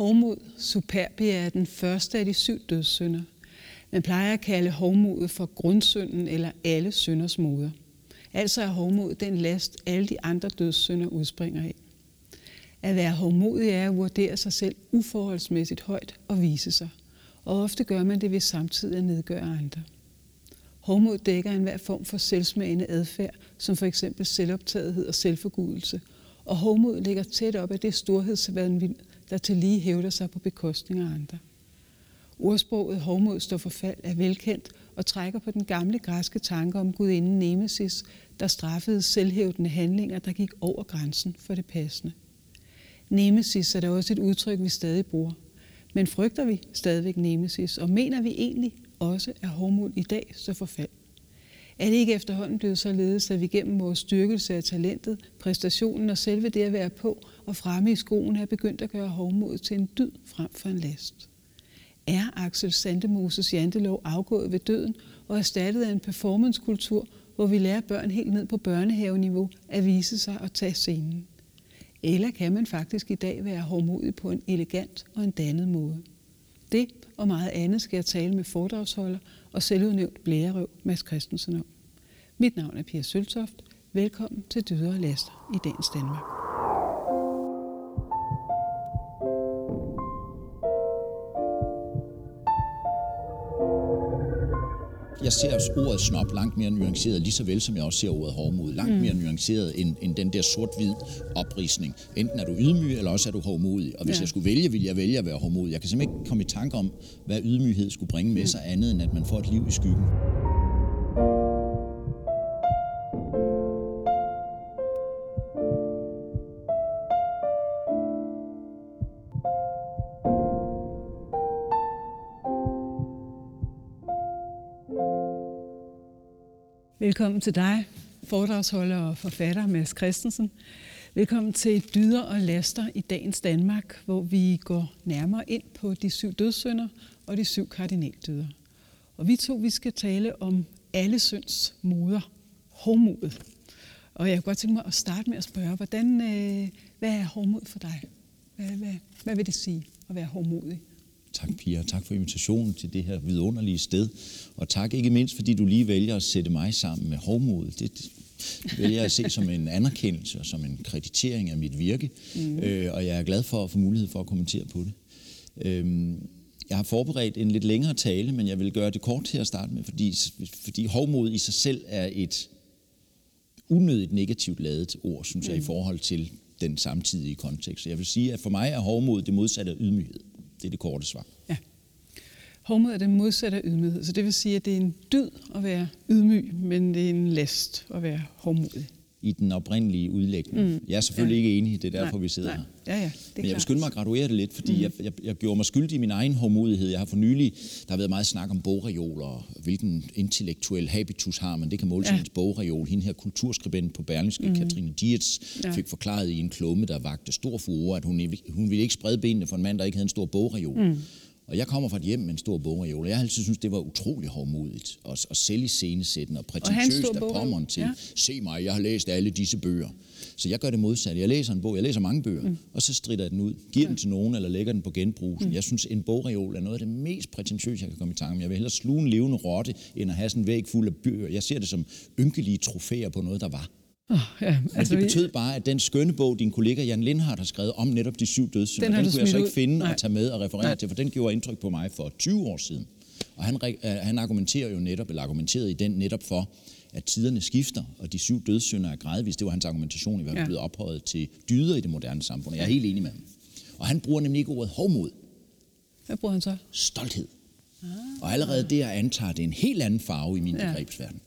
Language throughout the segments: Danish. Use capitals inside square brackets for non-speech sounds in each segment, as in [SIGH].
Hovmod superbia er den første af de syv dødssynder. Man plejer at kalde hovmodet for grundsynden eller alle synders moder. Altså er hovmod den last, alle de andre dødssynder udspringer af. At være hovmodig er at vurdere sig selv uforholdsmæssigt højt og vise sig. Og ofte gør man det ved samtidig at nedgøre andre. Hovmod dækker enhver form for selvsmagende adfærd, som for eksempel selvoptagethed og selvforgudelse. Og hovmod ligger tæt op af det storhedsvandvind, der til lige hævder sig på bekostning af andre. Ordsproget hovmod står for fald er velkendt og trækker på den gamle græske tanke om gudinden Nemesis, der straffede selvhævdende handlinger, der gik over grænsen for det passende. Nemesis er da også et udtryk, vi stadig bruger. Men frygter vi stadigvæk Nemesis, og mener vi egentlig også, at hovmod i dag så forfald? Er det ikke efterhånden blevet således, at vi gennem vores styrkelse af talentet, præstationen og selve det at være på og fremme i skoen er begyndt at gøre hovmod til en dyd frem for en last? Er Axel Sandemoses jantelov afgået ved døden og erstattet af en performancekultur, hvor vi lærer børn helt ned på børnehaveniveau at vise sig og tage scenen? Eller kan man faktisk i dag være hårdmodig på en elegant og en dannet måde? Det og meget andet skal jeg tale med foredragsholder og selvudnævnt blærerøv Mads Christensen om. Mit navn er Pia Søltoft. Velkommen til Dyder og Laster i dagens Danmark. jeg ser ordet snop langt mere nuanceret, lige så vel som jeg også ser ordet hårdmod, langt mm. mere nuanceret end, end den der sort-hvid oprisning. Enten er du ydmyg, eller også er du hårdmodig. Og hvis ja. jeg skulle vælge, ville jeg vælge at være hårdmodig. Jeg kan simpelthen ikke komme i tanke om, hvad ydmyghed skulle bringe med mm. sig andet, end at man får et liv i skyggen. Velkommen til dig, foredragsholder og forfatter Mads Christensen. Velkommen til Dyder og Laster i dagens Danmark, hvor vi går nærmere ind på de syv dødssynder og de syv kardinaldyder. Og vi to, vi skal tale om alle synds moder, hårdmodet. Og jeg kunne godt tænke mig at starte med at spørge, hvordan, øh, hvad er hårdmod for dig? Hvad, hvad, hvad vil det sige at være hårdmodig? Tak, Pia. Tak for invitationen til det her vidunderlige sted. Og tak ikke mindst, fordi du lige vælger at sætte mig sammen med hovmod. Det, vælger jeg at se som en anerkendelse og som en kreditering af mit virke. Mm. Øh, og jeg er glad for at få mulighed for at kommentere på det. Øh, jeg har forberedt en lidt længere tale, men jeg vil gøre det kort til at starte med, fordi, fordi hovmod i sig selv er et unødigt negativt lavet ord, synes jeg, mm. i forhold til den samtidige kontekst. Jeg vil sige, at for mig er hovmod det modsatte af ydmyghed. Det er det korte svar. Ja. Hovmod er det modsatte af ydmyghed, så det vil sige, at det er en dyd at være ydmyg, men det er en last at være hårdmodig i den oprindelige udlægning. Mm. Jeg er selvfølgelig ja. ikke enig, det er derfor, nej, vi sidder nej. her. Ja, ja, det er Men jeg vil skynde mig at graduere det lidt, fordi mm. jeg, jeg, jeg gjorde mig skyldig i min egen hårdmodighed. Jeg har for nylig, der har været meget snak om bogreoler, og hvilken intellektuel habitus har man. Det kan måle ja. bogreol. Hende her kulturskribent på Berlingske, mm. Katrine Dietz, ja. fik forklaret i en klumme, der vagte stor furore, at hun, hun ville ikke sprede benene for en mand, der ikke havde en stor bogreol. Mm. Og jeg kommer fra et hjem med en stor bogreol, jeg har altid synes det var utrolig hårdmodigt at, at sælge scenesætten og prætentiøst af pommeren til, ja. se mig, jeg har læst alle disse bøger. Så jeg gør det modsatte. Jeg læser en bog, jeg læser mange bøger, mm. og så strider jeg den ud, giver ja. den til nogen eller lægger den på genbrugen. Mm. Jeg synes, en bogreol er noget af det mest prætentiøse, jeg kan komme i tanke om. Jeg vil hellere sluge en levende rotte, end at have sådan en væg fuld af bøger. Jeg ser det som ynkelige trofæer på noget, der var. Oh, ja, altså Men det betød bare, at den skønne bog, din kollega Jan Lindhardt har skrevet om netop de syv dødssynder, den, den kunne jeg så ikke finde Nej. og tage med og referere Nej. til, for den gjorde indtryk på mig for 20 år siden. Og han, øh, han argumenterer jo netop, eller argumenterede i den netop for, at tiderne skifter, og de syv dødssynder er gradvist. Det var hans argumentation i hvert fald ja. blevet ophøjet til dyder i det moderne samfund. Jeg er helt enig med ham. Og han bruger nemlig ikke ordet hovmod. Hvad bruger han så? Stolthed. Ah. Og allerede der antager det en helt anden farve i min ja. begrebsverden.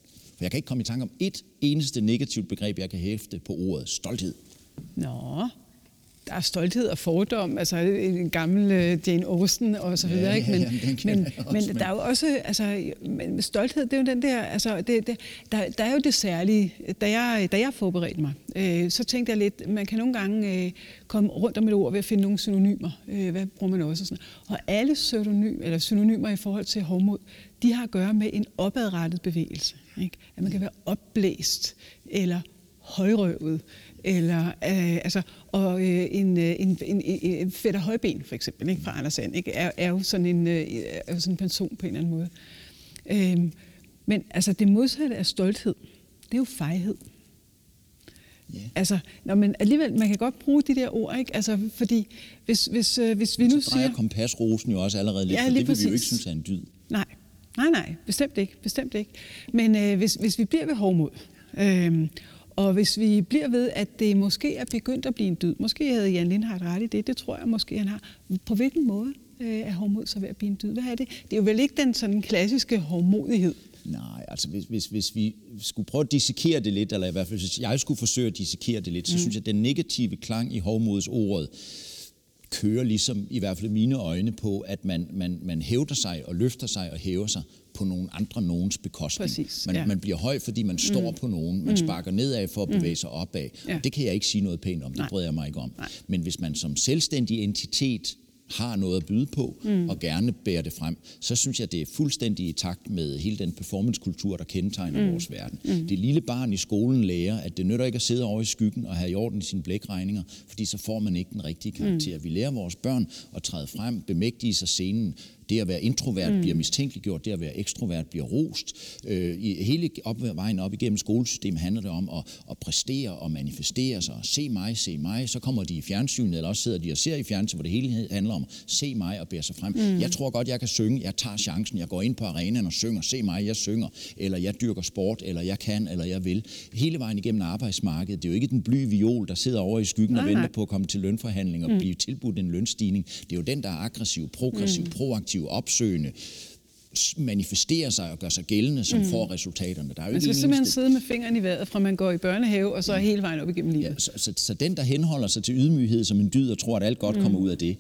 For jeg kan ikke komme i tanke om et eneste negativt begreb, jeg kan hæfte på ordet stolthed. Nå, der er stolthed og fordom, altså en gammel uh, Jane Austen og så videre, ja, ikke? Men, ja, men, men der er jo også, altså, men stolthed, det er jo den der, altså, det, det, der, der er jo det særlige. Da jeg, da jeg forberedte mig, øh, så tænkte jeg lidt, man kan nogle gange øh, komme rundt om et ord ved at finde nogle synonymer. Øh, hvad bruger man også? Og, sådan. og alle pseudonym, eller synonymer i forhold til hårdmod, de har at gøre med en opadrettet bevægelse. Ikke? At man kan være opblæst, eller højrøvet, eller øh, altså, og øh, en, øh, en, en, en Fætter Højben for eksempel, ikke, fra Anders Sand, ikke, er, er jo sådan en, øh, er jo sådan en person på en eller anden måde. Øh, men altså det modsatte af stolthed, det er jo fejhed. Yeah. Altså, når man alligevel, man kan godt bruge de der ord, ikke? Altså, fordi hvis, hvis, øh, hvis vi nu så drejer siger... kompasrosen jo også allerede lidt, ja, for det vil vi jo ikke synes er en dyd. Nej, nej, nej, bestemt ikke, bestemt ikke. Men øh, hvis, hvis vi bliver ved hårdmod, øh, og hvis vi bliver ved, at det måske er begyndt at blive en dyd, måske havde Jan Lindhardt ret i det, det tror jeg måske han har. På hvilken måde øh, er hårdmod så ved at blive en dyd? Hvad er det? Det er jo vel ikke den sådan klassiske hårdmodighed, Nej, altså hvis, hvis, hvis vi skulle prøve at dissekere det lidt, eller i hvert fald hvis jeg skulle forsøge at dissekere det lidt, så mm. synes jeg, at den negative klang i hovmods ordet kører ligesom, i hvert fald mine øjne, på, at man, man, man hævder sig og løfter sig og hæver sig på nogle andre nogens bekostning. Præcis, man, ja. man bliver høj, fordi man står mm. på nogen. Man mm. sparker nedad for at mm. bevæge sig opad. Ja. Og det kan jeg ikke sige noget pænt om. Det bryder jeg mig ikke om. Nej. Men hvis man som selvstændig entitet har noget at byde på, mm. og gerne bærer det frem, så synes jeg, det er fuldstændig i takt med hele den performancekultur, der kendetegner mm. vores verden. Mm. Det lille barn i skolen lærer, at det nytter ikke at sidde over i skyggen og have i orden i sine blækregninger, fordi så får man ikke den rigtige karakter. Mm. Vi lærer vores børn at træde frem, bemægtige sig scenen, det at være introvert mm. bliver mistænkeliggjort, det at være ekstrovert bliver rost. Øh, i hele op, vejen op igennem skolesystemet handler det om at, at præstere og manifestere sig. Se mig, se mig. Så kommer de i fjernsynet, eller også sidder de og ser i fjernsynet, hvor det hele handler om se mig og bære sig frem. Mm. Jeg tror godt, jeg kan synge. Jeg tager chancen. Jeg går ind på arenaen og synger. Se mig, jeg synger. Eller jeg dyrker sport, eller jeg kan, eller jeg vil. Hele vejen igennem arbejdsmarkedet. Det er jo ikke den bly viol, der sidder over i skyggen nej, og venter nej. på at komme til lønforhandling og mm. blive tilbudt en lønstigning. Det er jo den, der er aggressiv, progressiv, mm. proaktiv aktiv, opsøgende, manifesterer sig og gør sig gældende, som mm. får resultaterne. Der er jo man skal simpelthen eneste... sidde med fingeren i vejret, fra man går i børnehave, og så hele vejen op igennem livet. Ja, så, så, så den, der henholder sig til ydmyghed som en dyd, og tror, at alt godt mm. kommer ud af det,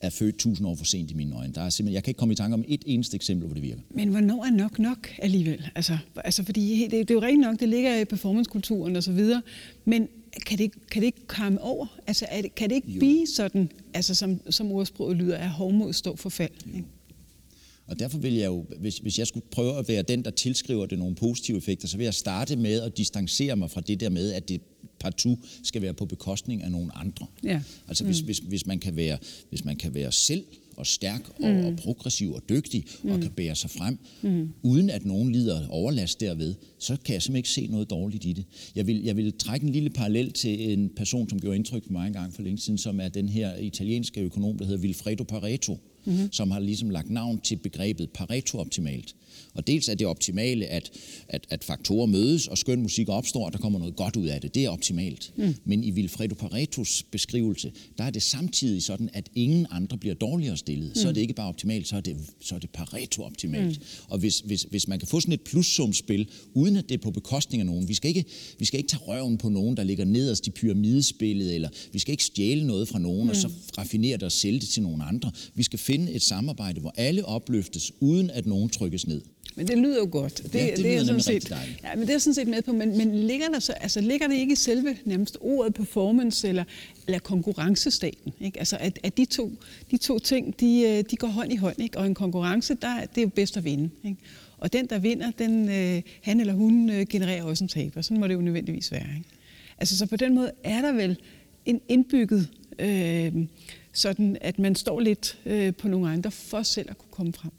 er født tusind år for sent i mine øjne. Der er simpelthen, jeg kan ikke komme i tanke om et eneste eksempel, hvor det virker. Men hvornår er nok nok alligevel? Altså, altså fordi det, det er jo rigtig nok, det ligger i performancekulturen og så videre, men kan det, kan det ikke komme over? Altså, er det, kan det ikke jo. blive sådan, altså, som, som ordsproget lyder, at hovmod står for fald? Ikke? Og derfor vil jeg jo, hvis, hvis jeg skulle prøve at være den, der tilskriver det nogle positive effekter, så vil jeg starte med at distancere mig fra det der med, at det partout skal være på bekostning af nogle andre. Ja. Altså hvis, mm. hvis, hvis, man kan være, hvis man kan være selv og stærk og, mm. og progressiv og dygtig mm. og kan bære sig frem, mm. uden at nogen lider overlast derved, så kan jeg simpelthen ikke se noget dårligt i det. Jeg vil, jeg vil trække en lille parallel til en person, som gjorde indtryk på mig en gang for længe siden, som er den her italienske økonom, der hedder Wilfredo Pareto, mm-hmm. som har ligesom lagt navn til begrebet Pareto-optimalt. Og dels er det optimale, at, at, at faktorer mødes, og skøn musik opstår, og der kommer noget godt ud af det. Det er optimalt. Mm. Men i Wilfredo Paretos beskrivelse, der er det samtidig sådan, at ingen andre bliver dårligere stillet. Mm. Så er mm. det ikke bare optimalt, så er det, så er det Pareto-optimalt. Mm. Og hvis, hvis, hvis man kan få sådan et plussumspil, uden at det er på bekostning af nogen, vi skal ikke, vi skal ikke tage røven på nogen, der ligger nederst i pyramidespillet, eller vi skal ikke stjæle noget fra nogen, mm. og så raffinere det og sælge det til nogen andre. Vi skal finde et samarbejde, hvor alle opløftes, uden at nogen trykkes ned. Men det lyder jo godt. Det, ja, det, det er sådan set, ja, men det er sådan set med på. Men, men ligger, der så, altså, ligger det ikke i selve nærmest ordet performance eller, eller konkurrencestaten? Ikke? Altså, at, at de, to, de to ting, de, øh, de går hånd i hånd. Ikke? Og en konkurrence, der, det er jo bedst at vinde. Ikke? Og den, der vinder, den, øh, han eller hun øh, genererer også en taber. Sådan må det jo nødvendigvis være. Ikke? Altså, så på den måde er der vel en indbygget, øh, sådan at man står lidt øh, på nogle andre for selv at kunne komme frem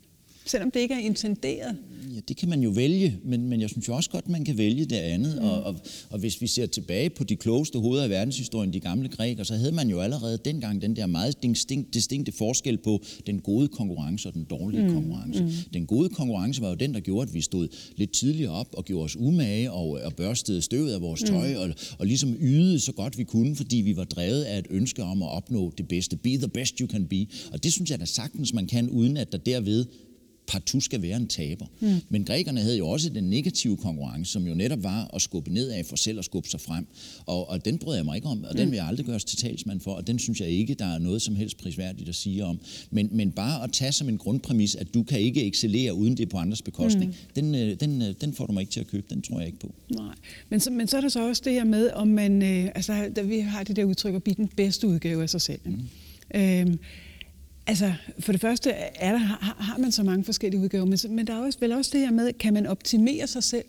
selvom det ikke er intenderet? Ja, det kan man jo vælge, men, men jeg synes jo også godt, man kan vælge det andet. Mm. Og, og, og hvis vi ser tilbage på de klogeste hoveder af verdenshistorien, de gamle grækere, så havde man jo allerede dengang den der meget distinkt, distinkte forskel på den gode konkurrence og den dårlige mm. konkurrence. Mm. Den gode konkurrence var jo den, der gjorde, at vi stod lidt tidligere op og gjorde os umage og, og børstede støvet af vores tøj mm. og, og ligesom ydede så godt vi kunne, fordi vi var drevet af et ønske om at opnå det bedste. Be the best you can be. Og det synes jeg da sagtens, man kan, uden at der derved partout skal være en taber. Mm. Men grækerne havde jo også den negative konkurrence, som jo netop var at skubbe nedad for selv at skubbe sig frem. Og, og den bryder jeg mig ikke om, og den mm. vil jeg aldrig gøres til talsmand for, og den synes jeg ikke, der er noget som helst prisværdigt at sige om. Men, men bare at tage som en grundpræmis, at du kan ikke excellere uden det på andres bekostning, mm. den, øh, den, øh, den får du mig ikke til at købe, den tror jeg ikke på. Nej, men så, men så er der så også det her med, om man, øh, altså da vi har det der udtryk at blive den bedste udgave af sig selv. Mm. Øhm, Altså, for det første er der, har, har man så mange forskellige udgaver, men, men der er også, vel også det her med, kan man optimere sig selv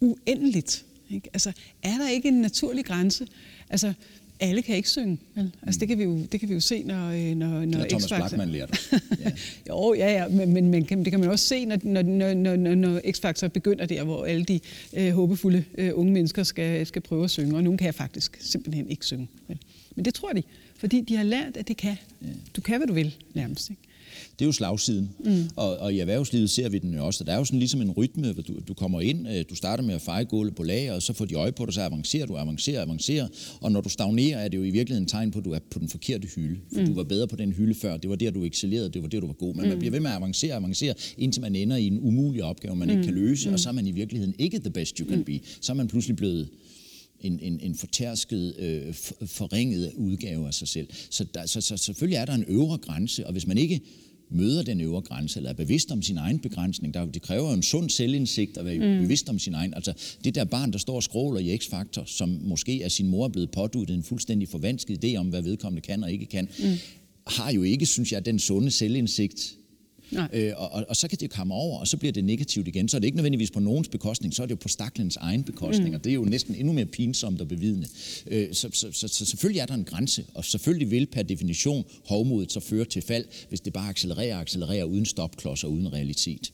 uendeligt? Ikke? Altså, er der ikke en naturlig grænse? Altså, alle kan ikke synge. Vel? Altså, det, kan vi jo, det kan vi jo se, når, øh, når, når Thomas Blackman lærte [LAUGHS] ja. Jo, ja, ja, men, men, men det kan man også se, når, når, når, når, når X-Factor begynder der, hvor alle de øh, håbefulde øh, unge mennesker skal, skal prøve at synge, og nogen kan faktisk simpelthen ikke synge. Vel? Men det tror de, fordi de har lært, at det kan. Ja. Du kan, hvad du vil, nærmest. Ikke? Det er jo slagsiden. Mm. Og, og i erhvervslivet ser vi den jo også. Der er jo sådan ligesom en rytme, hvor du, du kommer ind, øh, du starter med at feje gulvet på lager, og så får de øje på dig, så avancerer du, avancerer, avancerer. Og når du stagnerer, er det jo i virkeligheden en tegn på, at du er på den forkerte hylde. For mm. du var bedre på den hylde før. Det var der, du excellerede, det var der, du var god. Men mm. man bliver ved med at avancere, avancere, indtil man ender i en umulig opgave, man mm. ikke kan løse, mm. og så er man i virkeligheden ikke the best you can mm. be. Så er man pludselig blevet en, en, en fortærsket, øh, forringet udgave af sig selv. Så, der, så, så selvfølgelig er der en øvre grænse, og hvis man ikke møder den øvre grænse, eller er bevidst om sin egen begrænsning. Der, det kræver jo en sund selvindsigt at være mm. bevidst om sin egen. Altså det der barn, der står og skråler i X-Factor, som måske af sin mor er blevet påduttet en fuldstændig forvansket idé om, hvad vedkommende kan og ikke kan, mm. har jo ikke, synes jeg, den sunde selvindsigt, Øh, og, og, og så kan det komme over, og så bliver det negativt igen. Så er det ikke nødvendigvis på nogens bekostning, så er det jo på staklens egen bekostning, mm. og det er jo næsten endnu mere pinsomt at bevidne. Øh, så, så, så, så selvfølgelig er der en grænse, og selvfølgelig vil per definition hovmodet så føre til fald, hvis det bare accelererer og accelererer uden stopklods og uden realitet.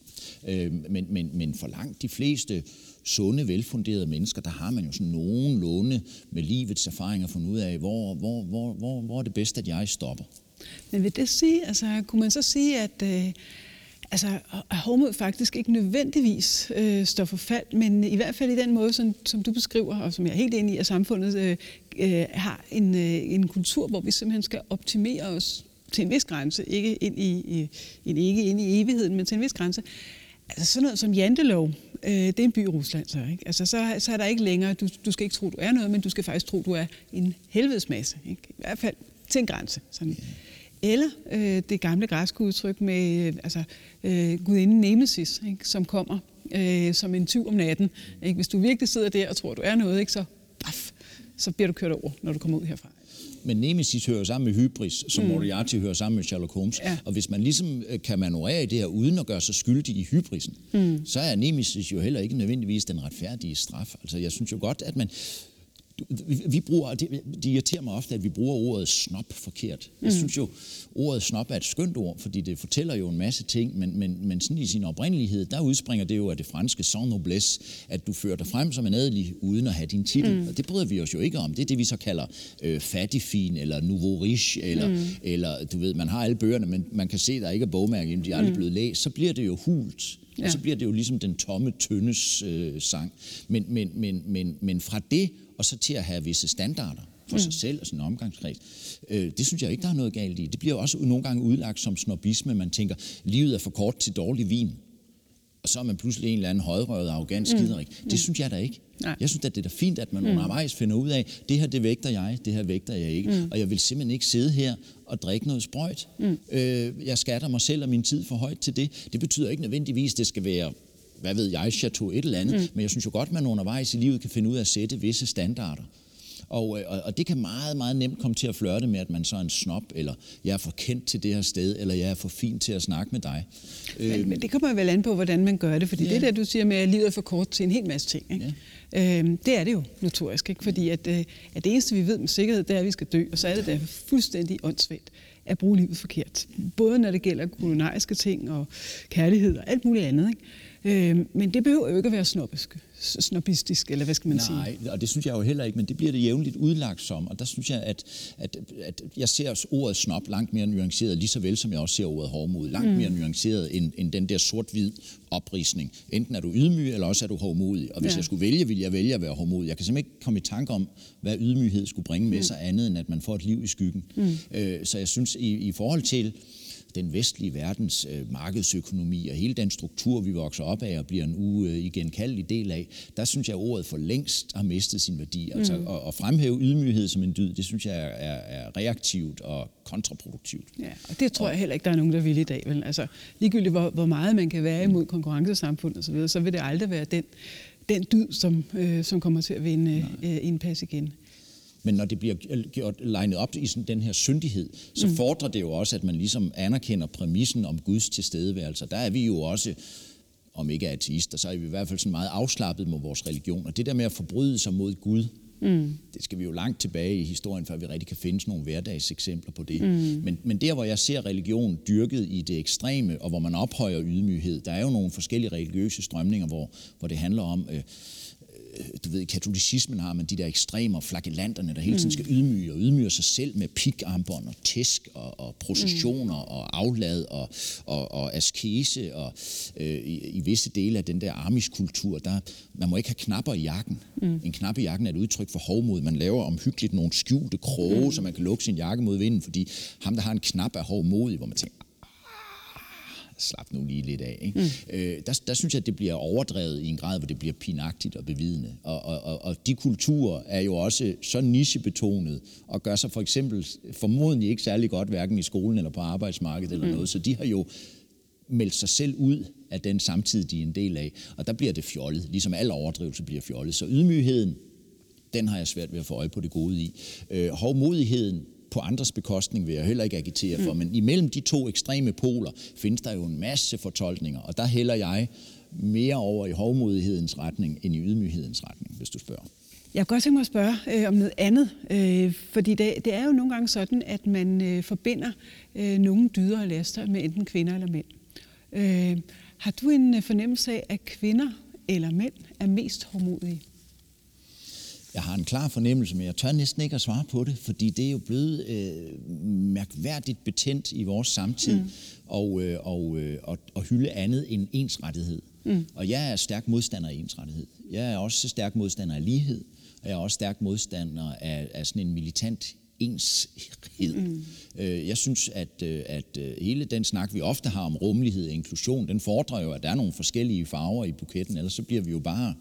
Øh, men, men, men for langt de fleste sunde, velfunderede mennesker, der har man jo sådan nogenlunde med livets erfaringer fundet ud af, hvor, hvor, hvor, hvor, hvor er det bedst, at jeg stopper. Men vil det sige, altså kunne man så sige, at øh, altså, at hormod faktisk ikke nødvendigvis øh, står for fald, men i hvert fald i den måde, som, som du beskriver, og som jeg er helt enig i, at samfundet øh, øh, har en, øh, en kultur, hvor vi simpelthen skal optimere os til en vis grænse, ikke ind i, i, ikke ind i evigheden, men til en vis grænse. Altså sådan noget som jantelov, øh, det er en by i Rusland så, ikke? Altså så, så er der ikke længere, du, du skal ikke tro, du er noget, men du skal faktisk tro, du er en helvedesmasse, ikke? I hvert fald til en grænse. Sådan. Eller øh, det gamle græske udtryk med øh, altså, øh, gudinden Nemesis, ikke, som kommer øh, som en tyv om natten. Ikke? Hvis du virkelig sidder der og tror, du er noget, ikke, så, baf, så bliver du kørt over, når du kommer ud herfra. Men Nemesis hører sammen med Hybris, som mm. Moriarty hører sammen med Sherlock Holmes. Ja. Og hvis man ligesom øh, kan manøvrere i det her, uden at gøre sig skyldig i hybrisen, mm. så er Nemesis jo heller ikke nødvendigvis den retfærdige straf. Altså jeg synes jo godt, at man vi bruger, det, det irriterer mig ofte, at vi bruger ordet snop forkert. Jeg mm. synes jo, ordet snop er et skønt ord, fordi det fortæller jo en masse ting, men, men, men sådan i sin oprindelighed, der udspringer det jo af det franske sans noblesse, at du fører dig frem som en adelig, uden at have din titel. Mm. Og det bryder vi os jo ikke om. Det er det, vi så kalder øh, fattigfin, eller nouveau riche, eller, mm. eller du ved, man har alle bøgerne, men man kan se, der ikke er bogmærke, de er aldrig mm. blevet læst. Så bliver det jo hult. Ja. Og så bliver det jo ligesom den tomme, tyndes øh, sang. Men, men, men, men, men fra det og så til at have visse standarder for mm. sig selv og sin omgangskreds. Øh, det synes jeg ikke, der er noget galt i. Det bliver også nogle gange udlagt som snobisme. Man tænker, livet er for kort til dårlig vin. Og så er man pludselig en eller anden højrøget, arrogant mm. skiderik. Det mm. synes jeg da ikke. Nej. Jeg synes at det er da fint, at man mm. undervejs finder ud af, det her det vægter jeg, det her vægter jeg ikke. Mm. Og jeg vil simpelthen ikke sidde her og drikke noget sprøjt. Mm. Øh, jeg skatter mig selv og min tid for højt til det. Det betyder ikke nødvendigvis, at det skal være hvad ved jeg, chateau et eller andet. Mm. Men jeg synes jo godt, man undervejs i livet kan finde ud af at sætte visse standarder. Og, øh, og, og det kan meget, meget nemt komme til at flørte med, at man så er en snop, eller jeg er for kendt til det her sted, eller jeg er for fin til at snakke med dig. Men, øh, men det kommer vel an på, hvordan man gør det, fordi ja. det der, du siger med, at livet er for kort til en hel masse ting, ikke? Ja. Øhm, det er det jo notorisk, ikke? fordi at, øh, at det eneste, vi ved med sikkerhed, det er, at vi skal dø, og så er det da fuldstændig åndssvagt at bruge livet forkert. Både når det gælder kulinariske ting og kærlighed og alt muligt andet. Ikke? Øh, men det behøver jo ikke at være snobbisk, snobistisk, eller hvad skal man Nej, sige? Nej, og det synes jeg jo heller ikke, men det bliver det jævnligt udlagt som, og der synes jeg, at, at, at jeg ser ordet snob langt mere nuanceret, lige så vel som jeg også ser ordet hårdmod, langt mm. mere nuanceret end, end den der sort-hvid oprisning. Enten er du ydmyg, eller også er du hårdmodig. Og hvis ja. jeg skulle vælge, ville jeg vælge at være hårdmodig. Jeg kan simpelthen ikke komme i tanke om, hvad ydmyghed skulle bringe med mm. sig andet, end at man får et liv i skyggen. Mm. Øh, så jeg synes, i, i forhold til den vestlige verdens øh, markedsøkonomi og hele den struktur, vi vokser op af og bliver en uigenkaldelig del af, der synes jeg, at ordet for længst har mistet sin værdi. Altså mm. at, at fremhæve ydmyghed som en dyd, det synes jeg er, er reaktivt og kontraproduktivt. Ja, og det tror jeg heller ikke, der er nogen, der vil i dag. Vel? Altså, ligegyldigt hvor, hvor meget man kan være imod mm. konkurrencesamfundet osv., så, så vil det aldrig være den, den dyd, som, øh, som kommer til at vinde øh, indpas igen. Men når det bliver gjort, legnet op i sådan den her syndighed, så mm. fordrer det jo også, at man ligesom anerkender præmissen om Guds tilstedeværelse. Der er vi jo også om ikke er ateister, så er vi i hvert fald sådan meget afslappet med vores religion. Og det der med at forbryde sig mod Gud, mm. det skal vi jo langt tilbage i historien, før vi rigtig kan finde nogle hverdagseksempler på det. Mm. Men, men der, hvor jeg ser religion dyrket i det ekstreme, og hvor man ophøjer ydmyghed, der er jo nogle forskellige religiøse strømninger, hvor, hvor det handler om... Øh, du ved, katolicismen har man de der ekstremer, flagellanterne, der hele tiden skal ydmyge og ydmyge sig selv med pikarmbånd og tæsk og, og processioner mm. og aflad og, og, og askese og øh, i, i visse dele af den der amish-kultur, der man må ikke have knapper i jakken. Mm. En knap i jakken er et udtryk for hovmod. Man laver omhyggeligt nogle skjulte kroge, mm. så man kan lukke sin jakke mod vinden, fordi ham, der har en knap, er hovmodig, hvor man tænker, slap nu lige lidt af. Ikke? Mm. Øh, der, der synes jeg, at det bliver overdrevet i en grad, hvor det bliver pinagtigt og bevidende. Og, og, og, og de kulturer er jo også så nichebetonet og gør sig for eksempel formodentlig ikke særlig godt, hverken i skolen eller på arbejdsmarkedet eller mm. noget. Så de har jo meldt sig selv ud af den samtid, de er en del af. Og der bliver det fjollet, ligesom al overdrivelse bliver fjollet. Så ydmygheden, den har jeg svært ved at få øje på det gode i. Øh, hovmodigheden, på andres bekostning vil jeg heller ikke agitere for, mm. men imellem de to ekstreme poler findes der jo en masse fortolkninger, og der hælder jeg mere over i hovmodighedens retning end i ydmyghedens retning, hvis du spørger. Jeg kunne godt tænke mig at spørge øh, om noget andet, øh, fordi det, det er jo nogle gange sådan, at man øh, forbinder øh, nogle dyder og laster med enten kvinder eller mænd. Øh, har du en øh, fornemmelse af, at kvinder eller mænd er mest hårdmodige? Jeg har en klar fornemmelse, men jeg tør næsten ikke at svare på det, fordi det er jo blevet øh, mærkværdigt betændt i vores samtid mm. og, øh, og, øh, og, og hylde andet end ensrettighed. Mm. Og jeg er stærk modstander af ensrettighed. Jeg er også stærk modstander af lighed, og jeg er også stærk modstander af, af sådan en militant enshed. Mm. Øh, jeg synes, at, øh, at øh, hele den snak, vi ofte har om rummelighed og inklusion, den fordrer jo, at der er nogle forskellige farver i buketten, ellers så bliver vi jo bare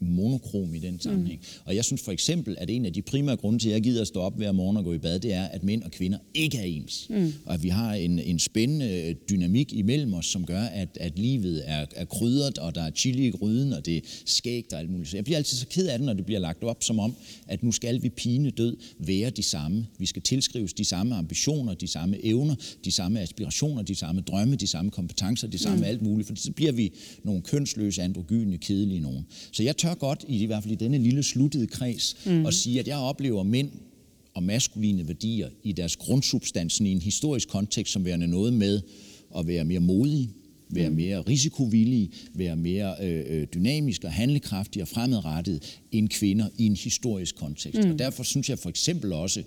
monokrom i den sammenhæng. Mm. Og jeg synes for eksempel, at en af de primære grunde til, at jeg gider at stå op hver morgen og gå i bad, det er, at mænd og kvinder ikke er ens. Mm. Og at vi har en, en spændende dynamik imellem os, som gør, at, at livet er, er krydret, og der er chili i gryden, og det er skægt og alt muligt. Så jeg bliver altid så ked af det, når det bliver lagt op som om, at nu skal vi pine død være de samme. Vi skal tilskrives de samme ambitioner, de samme evner, de samme aspirationer, de samme drømme, de samme kompetencer, det samme mm. alt muligt, for så bliver vi nogle kønsløse, androgyne, kedelige nogen. Så jeg tør godt, i, hvert fald i denne lille sluttede kreds, mm. at sige, at jeg oplever mænd og maskuline værdier i deres grundsubstansen i en historisk kontekst, som værende noget med at være mere modige, være mm. mere risikovillige, være mere øh, øh, dynamisk og handlekraftig og fremadrettet end kvinder i en historisk kontekst. Mm. Og derfor synes jeg for eksempel også,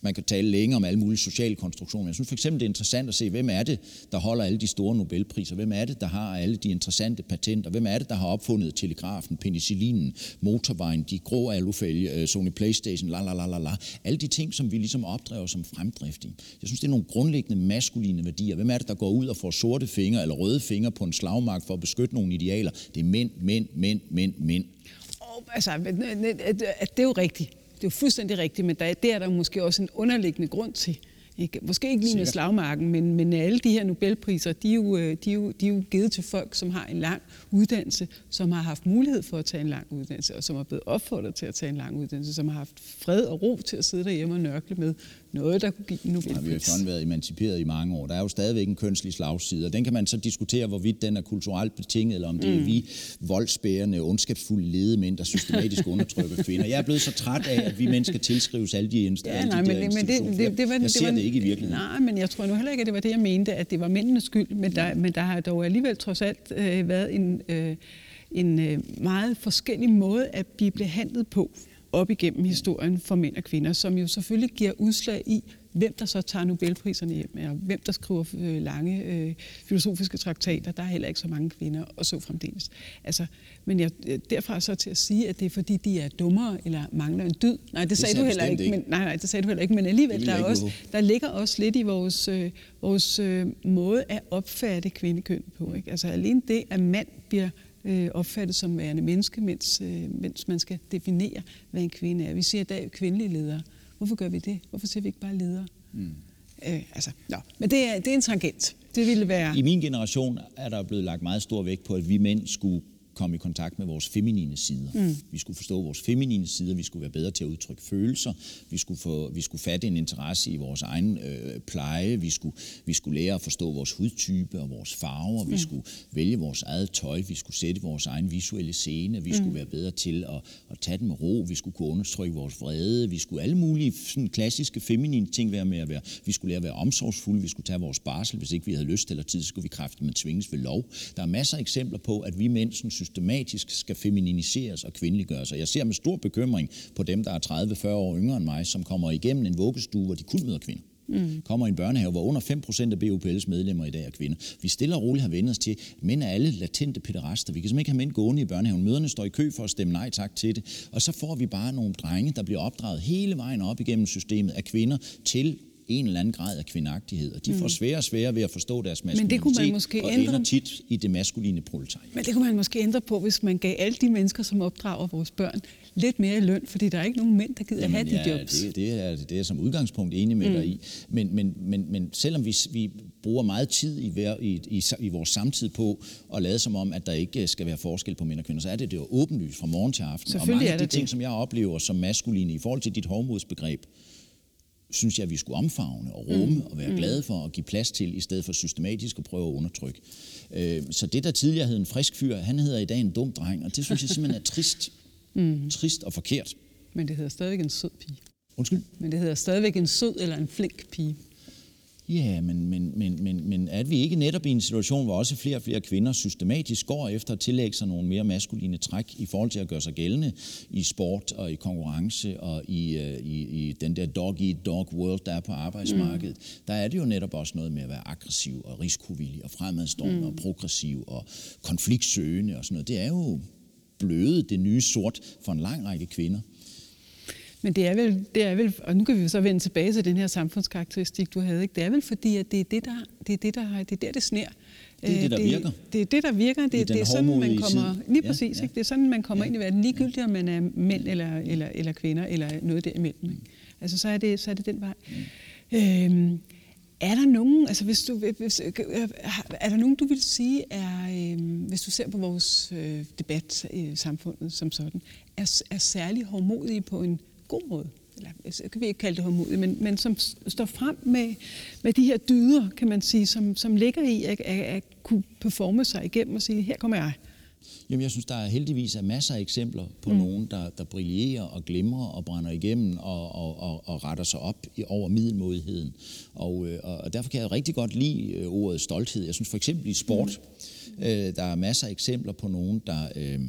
man kan tale længe om alle mulige sociale konstruktioner. Jeg synes for eksempel, det er interessant at se, hvem er det, der holder alle de store Nobelpriser? Hvem er det, der har alle de interessante patenter? Hvem er det, der har opfundet telegrafen, penicillinen, motorvejen, de grå alufælge, øh, Sony Playstation, la la la la la. Alle de ting, som vi ligesom opdrager som fremdriftige. Jeg synes, det er nogle grundlæggende maskuline værdier. Hvem er det, der går ud og får sorte fingre eller røde fingre på en slagmark for at beskytte nogle idealer? Det er mænd, mænd, mænd, mænd, mænd. Oh, altså, det er jo rigtigt. Det er jo fuldstændig rigtigt, men der, det er der måske også en underliggende grund til. Ikke? Måske ikke lige med slagmarken, men, men alle de her Nobelpriser, de er, jo, øh, de, er jo, de er jo givet til folk, som har en lang uddannelse, som har haft mulighed for at tage en lang uddannelse, og som er blevet opfordret til at tage en lang uddannelse, som har haft fred og ro til at sidde derhjemme og nørkle med noget, der kunne give en Nobelpris. Ja, vi har jo sådan været emanciperet i mange år. Der er jo stadigvæk en kønslig slagside, og den kan man så diskutere, hvorvidt den er kulturelt betinget, eller om det mm. er vi voldsbærende, ondskabsfulde ledemænd, der systematisk undertrykker kvinder. Jeg er blevet så træt af, at vi mennesker tilskrives alle de, inst- ja, alle nej, de men, men det, det, det var, jeg ser det, var, det ikke i virkeligheden. Nej, men jeg tror nu heller ikke, at det var det, jeg mente, at det var mændenes skyld, men der, men der har dog alligevel trods alt øh, været en, øh, en øh, meget forskellig måde at blive behandlet på op igennem historien for mænd og kvinder, som jo selvfølgelig giver udslag i, hvem der så tager Nobelpriserne hjem, og hvem der skriver øh, lange øh, filosofiske traktater. Der er heller ikke så mange kvinder, og så fremdeles. Altså, men jeg, øh, derfra så til at sige, at det er fordi, de er dummere eller mangler en dyd. Nej, det, det sagde du heller ikke. ikke. Men, nej, nej, det sagde du heller ikke. Men alligevel, der, er også, der ligger også lidt i vores, øh, vores øh, måde at opfatte kvindekøn på. Ikke? Altså alene det, at mand bliver øh, opfattet som værende menneske, mens, øh, mens man skal definere, hvad en kvinde er. Vi siger i dag kvindelige ledere. Hvorfor gør vi det? Hvorfor siger vi ikke bare ledere? Mm. Øh, altså, no. Men det er, det er en tangent. Det ville være... I min generation er der blevet lagt meget stor vægt på, at vi mænd skulle komme i kontakt med vores feminine sider. Mm. Vi skulle forstå vores feminine sider, vi skulle være bedre til at udtrykke følelser, vi skulle, få, vi skulle fatte en interesse i vores egen øh, pleje, vi skulle, vi skulle lære at forstå vores hudtype og vores farver, mm. vi skulle vælge vores eget tøj, vi skulle sætte vores egen visuelle scene, vi mm. skulle være bedre til at, at tage den med ro, vi skulle kunne undertrykke vores vrede, vi skulle alle mulige sådan klassiske feminine ting være med at være, vi skulle lære at være omsorgsfulde, vi skulle tage vores barsel, hvis ikke vi havde lyst eller tid, så skulle vi kræfte med tvinges ved lov. Der er masser af eksempler på, at vi mænd sådan systematisk skal femininiseres og kvindeliggøres. Og jeg ser med stor bekymring på dem, der er 30-40 år yngre end mig, som kommer igennem en vuggestue, hvor de kun møder kvinder. Mm. Kommer i en børnehave, hvor under 5% af BUPL's medlemmer i dag er kvinder. Vi stiller og roligt har vendt os til, at mænd er alle latente pæderaster. Vi kan simpelthen ikke have mænd gående i børnehaven. Møderne står i kø for at stemme nej tak til det. Og så får vi bare nogle drenge, der bliver opdraget hele vejen op igennem systemet af kvinder til en eller anden grad af kvindagtighed, og de får mm. sværere og sværere ved at forstå deres maskulinitet, Men det kunne man måske og ændre... ender tit i det maskuline proletariat. Men det kunne man måske ændre på, hvis man gav alle de mennesker, som opdrager vores børn, lidt mere i løn, fordi der er ikke nogen mænd, der gider Jamen, have de ja, jobs. Det, det, er, det er som udgangspunkt enig med mm. dig i. Men, men, men, men selvom vi, vi bruger meget tid i, hver, i, i, i vores samtid på at lade som om, at der ikke skal være forskel på mænd og kvinder, så er det det jo åbenlyst fra morgen til aften. Og mange af de ting, det. som jeg oplever som maskuline i forhold til dit hovmodsbegreb, synes jeg, vi skulle omfavne og rumme mm. og være mm. glade for at give plads til, i stedet for systematisk at prøve at undertrykke. Øh, så det, der tidligere hed en frisk fyr, han hedder i dag en dum dreng, og det synes jeg simpelthen er trist. [LAUGHS] Mm. Trist og forkert. Men det hedder stadigvæk en sød pige. Undskyld? Men det hedder stadigvæk en sød eller en flink pige. Ja, men, men, men, men, men er vi ikke netop i en situation, hvor også flere og flere kvinder systematisk går efter at tillægge sig nogle mere maskuline træk i forhold til at gøre sig gældende i sport og i konkurrence og i, uh, i, i den der dog-eat-dog world, der er på arbejdsmarkedet? Mm. Der er det jo netop også noget med at være aggressiv og risikovillig og fremadstående mm. og progressiv og konfliktsøgende og sådan noget. Det er jo bløde det nye sort for en lang række kvinder. Men det er, vel, det er vel, og nu kan vi så vende tilbage til den her samfundskarakteristik, du havde, ikke? det er vel fordi, at det er det, der, det er det, der, det er der, det sner. Det er det, der det, virker. Det er det, der virker. Det, det er sådan, man kommer, lige præcis, ja, ja. Ikke? det er sådan, man kommer ja. ind i verden, ligegyldigt om man er mænd eller, eller, eller kvinder, eller noget derimellem. Ikke? Altså, så er, det, så er det den vej. Ja. Øhm, er der nogen, altså hvis du, hvis, er der nogen, du vil sige, er, øh, hvis du ser på vores øh, debat i samfundet som sådan, er, er særlig hårdmodige på en god måde, eller så kan vi ikke kalde det hårdmodig, men, men som står frem med, med de her dyder, kan man sige, som, som ligger i at, at, at kunne performe sig igennem og sige, her kommer jeg. Jamen, jeg synes, der er heldigvis er masser af eksempler på mm. nogen, der, der brillerer og glimrer og brænder igennem og, og, og, og retter sig op i, over middelmodigheden. Og, øh, og derfor kan jeg rigtig godt lide øh, ordet stolthed. Jeg synes for eksempel i sport, mm. øh, der er masser af eksempler på nogen, der... Øh,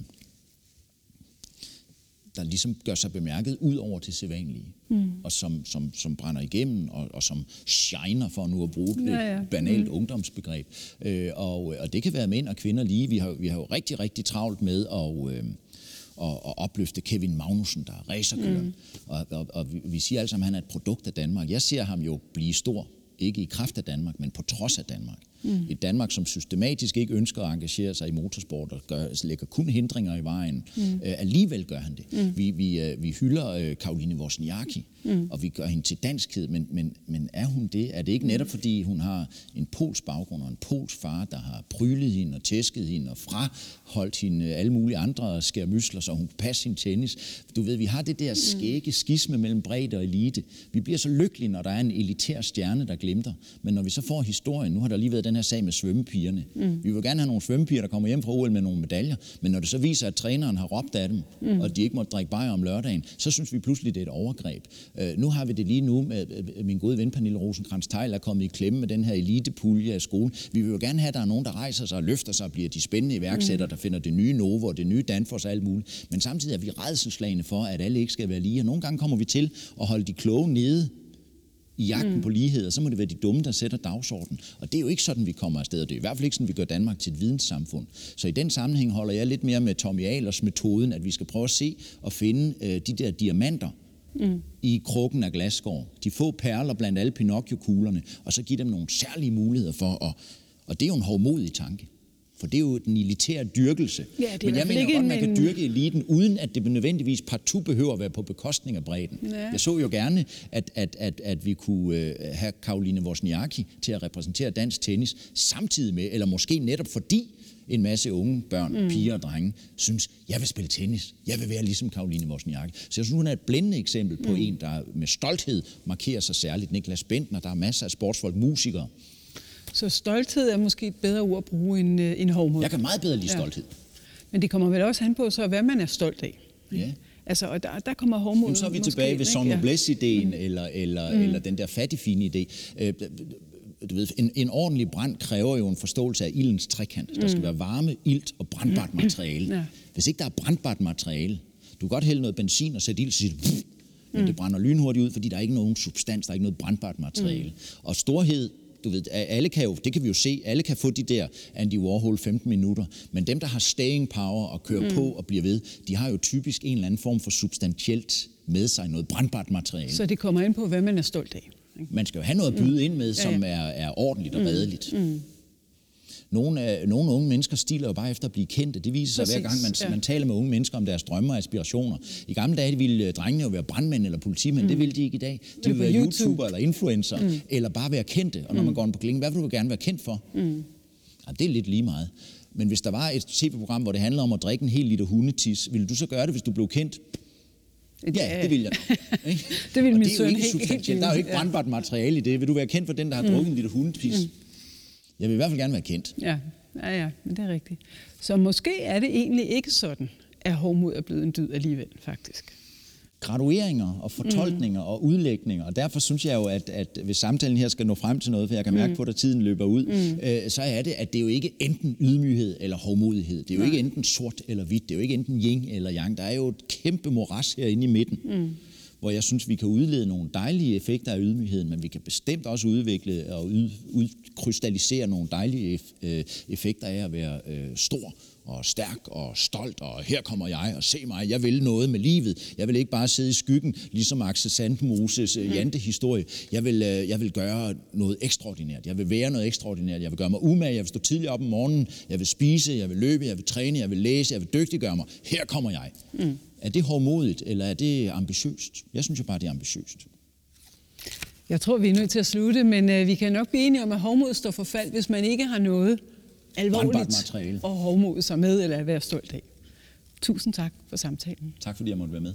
der ligesom gør sig bemærket ud over det sædvanlige, mm. og som, som, som brænder igennem, og, og som shiner, for nu at bruge det ja, ja. banalt mm. ungdomsbegreb. Øh, og, og det kan være mænd og kvinder lige. Vi har, vi har jo rigtig, rigtig travlt med at... Øh, og, og opløfte Kevin Magnussen, der er racerkøren. Mm. Og, og, og vi siger alle sammen, at han er et produkt af Danmark. Jeg ser ham jo blive stor, ikke i kraft af Danmark, men på trods af Danmark. Mm. Et Danmark, som systematisk ikke ønsker at engagere sig i motorsport og gør, lægger kun hindringer i vejen. Mm. Uh, alligevel gør han det. Mm. Vi, vi, uh, vi hylder uh, Karoline Wozniacki, mm. og vi gør hende til danskhed, men, men, men er hun det? Er det ikke netop fordi, hun har en pols baggrund og en pols far, der har prylet hende og tæsket hende og fraholdt hende alle mulige andre skærmysler, så hun kan passe sin tennis? Du ved, vi har det der mm. skægge skisme mellem bredde og elite. Vi bliver så lykkelige, når der er en elitær stjerne, der glimter. Men når vi så får historien, nu har der lige været den her sag med svømmepigerne. Mm. Vi vil gerne have nogle svømmepiger, der kommer hjem fra OL med nogle medaljer, men når det så viser, at træneren har råbt af dem, mm. og de ikke må drikke bajer om lørdagen, så synes vi pludselig, det er et overgreb. Uh, nu har vi det lige nu med uh, min gode ven Pernille rosenkrantz teil er kommet i klemme med den her elitepulje af skolen. Vi vil jo gerne have, at der er nogen, der rejser sig og løfter sig og bliver de spændende iværksættere, mm. der finder det nye Novo og det nye Danfoss og alt muligt. Men samtidig er vi redselslagende for, at alle ikke skal være lige. Og nogle gange kommer vi til at holde de kloge nede i jagten mm. på lighed, og så må det være de dumme, der sætter dagsordenen. Og det er jo ikke sådan, vi kommer afsted, det er i hvert fald ikke sådan, vi gør Danmark til et videnssamfund. Så i den sammenhæng holder jeg lidt mere med Tommy Ahlers metoden, at vi skal prøve at se og finde øh, de der diamanter, mm. i krukken af glasskår. De få perler blandt alle Pinocchio-kuglerne, og så give dem nogle særlige muligheder for at... Og det er jo en hårdmodig tanke. For det er jo den elitære dyrkelse. Ja, Men jeg mener godt, man kan dyrke eliten, uden at det nødvendigvis partout behøver at være på bekostning af bredden. Ja. Jeg så jo gerne, at, at, at, at vi kunne øh, have Karoline Wozniacki til at repræsentere dansk tennis, samtidig med, eller måske netop fordi en masse unge børn, mm. piger og drenge, synes, jeg vil spille tennis, jeg vil være ligesom Karoline Wozniacki. Så jeg synes, hun er et blændende eksempel på en, der med stolthed markerer sig særligt. Niklas Bentner, der er masser af sportsfolk, musikere. Så stolthed er måske et bedre ord at bruge end, øh, end hovmod. Jeg kan meget bedre lide Ja. stolthed. Men det kommer vel også an på, så hvad man er stolt af. Ja. Altså, og der, der kommer Jamen, så er vi måske tilbage ved ikke? son Ja. noblesse-ideen, mm. eller, eller, mm. eller den der fattigfine idé. Øh, du ved, en, en ordentlig brand kræver jo en forståelse af ildens trekant. Der skal være varme, ilt og brandbart materiale. Ja. Hvis ikke der er brandbart materiale, du kan godt hælde noget benzin og sætte ild, så siger men det brænder lynhurtigt ud, fordi der er ikke nogen substans, der er ikke noget brandbart materiale. Og storhed, du ved, alle kan jo, det kan vi jo se, alle kan få de der Andy Warhol 15 minutter, men dem, der har staying power og kører mm. på og bliver ved, de har jo typisk en eller anden form for substantielt med sig, noget brandbart materiale. Så det kommer ind på, hvad man er stolt af. ikke? Man skal jo have noget at byde ind med, som Ja, er, er ordentligt og redeligt. Nogle, af, nogle unge mennesker stiler jo bare efter at blive kendte. Det viser sig hver Præcis, gang, man, ja. man taler med unge mennesker om deres drømme og aspirationer. I gamle dage ville øh, drengene jo være brandmænd eller politimænd. Mm. Det vil de ikke i dag. De det vil være YouTube? YouTuber eller influencer, mm. eller bare være kendte. Og når man går ind på klingen, hvad vil du gerne være kendt for? Mm. Ja, det er lidt lige meget. Men hvis der var et tv-program, hvor det handler om at drikke en hel liter hundetis, ville du så gøre det, hvis du blev kendt? Ja, det vil jeg. [LAUGHS] Ikke? Det Og min er søn ikke helt- Der er jo ikke brandbart materiale i det. Vil du være kendt for den, der har drukket en liter hundepis? Jeg vil i hvert fald gerne være kendt. Ja, ja, ja, men det er rigtigt. Så måske er det egentlig ikke sådan, at hovmod er blevet en dyd alligevel, faktisk. gradueringer og fortolkninger mm. og udlægninger, og derfor synes jeg jo, at, at hvis samtalen her skal nå frem til noget, for jeg kan mærke på, at tiden løber ud, mm. øh, så er det, at det er jo ikke enten ydmyghed eller hovmodighed. Det er jo ikke enten sort eller hvidt. Det er jo ikke enten yin eller yang. Der er jo et kæmpe moras herinde i midten, mm hvor jeg synes, vi kan udlede nogle dejlige effekter af ydmygheden, men vi kan bestemt også udvikle og udkrystallisere nogle dejlige øh, effekter af at være øh, stor og stærk og stolt, og her kommer jeg, og se mig, jeg vil noget med livet. Jeg vil ikke bare sidde i skyggen, ligesom Axel Sandmoses øh, Jante-historie. Jeg vil, øh, jeg vil gøre noget ekstraordinært. Jeg vil være noget ekstraordinært. Jeg vil gøre mig umage. Jeg vil stå tidligt op om morgenen. Jeg vil spise, jeg vil løbe, jeg vil træne, jeg vil læse, jeg vil dygtiggøre mig. Her kommer jeg. Mm. Er det hårdmodigt, eller er det ambitiøst? Jeg synes jo bare, det er ambitiøst. Jeg tror, vi er nødt til at slutte, men øh, vi kan nok blive enige om, at hovmod står for fald, hvis man ikke har noget alvorligt materiale. og hovmod sig med eller at være stolt af. Tusind tak for samtalen. Tak fordi jeg måtte være med.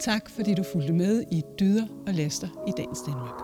Tak fordi du fulgte med i Dyder og Laster i dagens Danmark.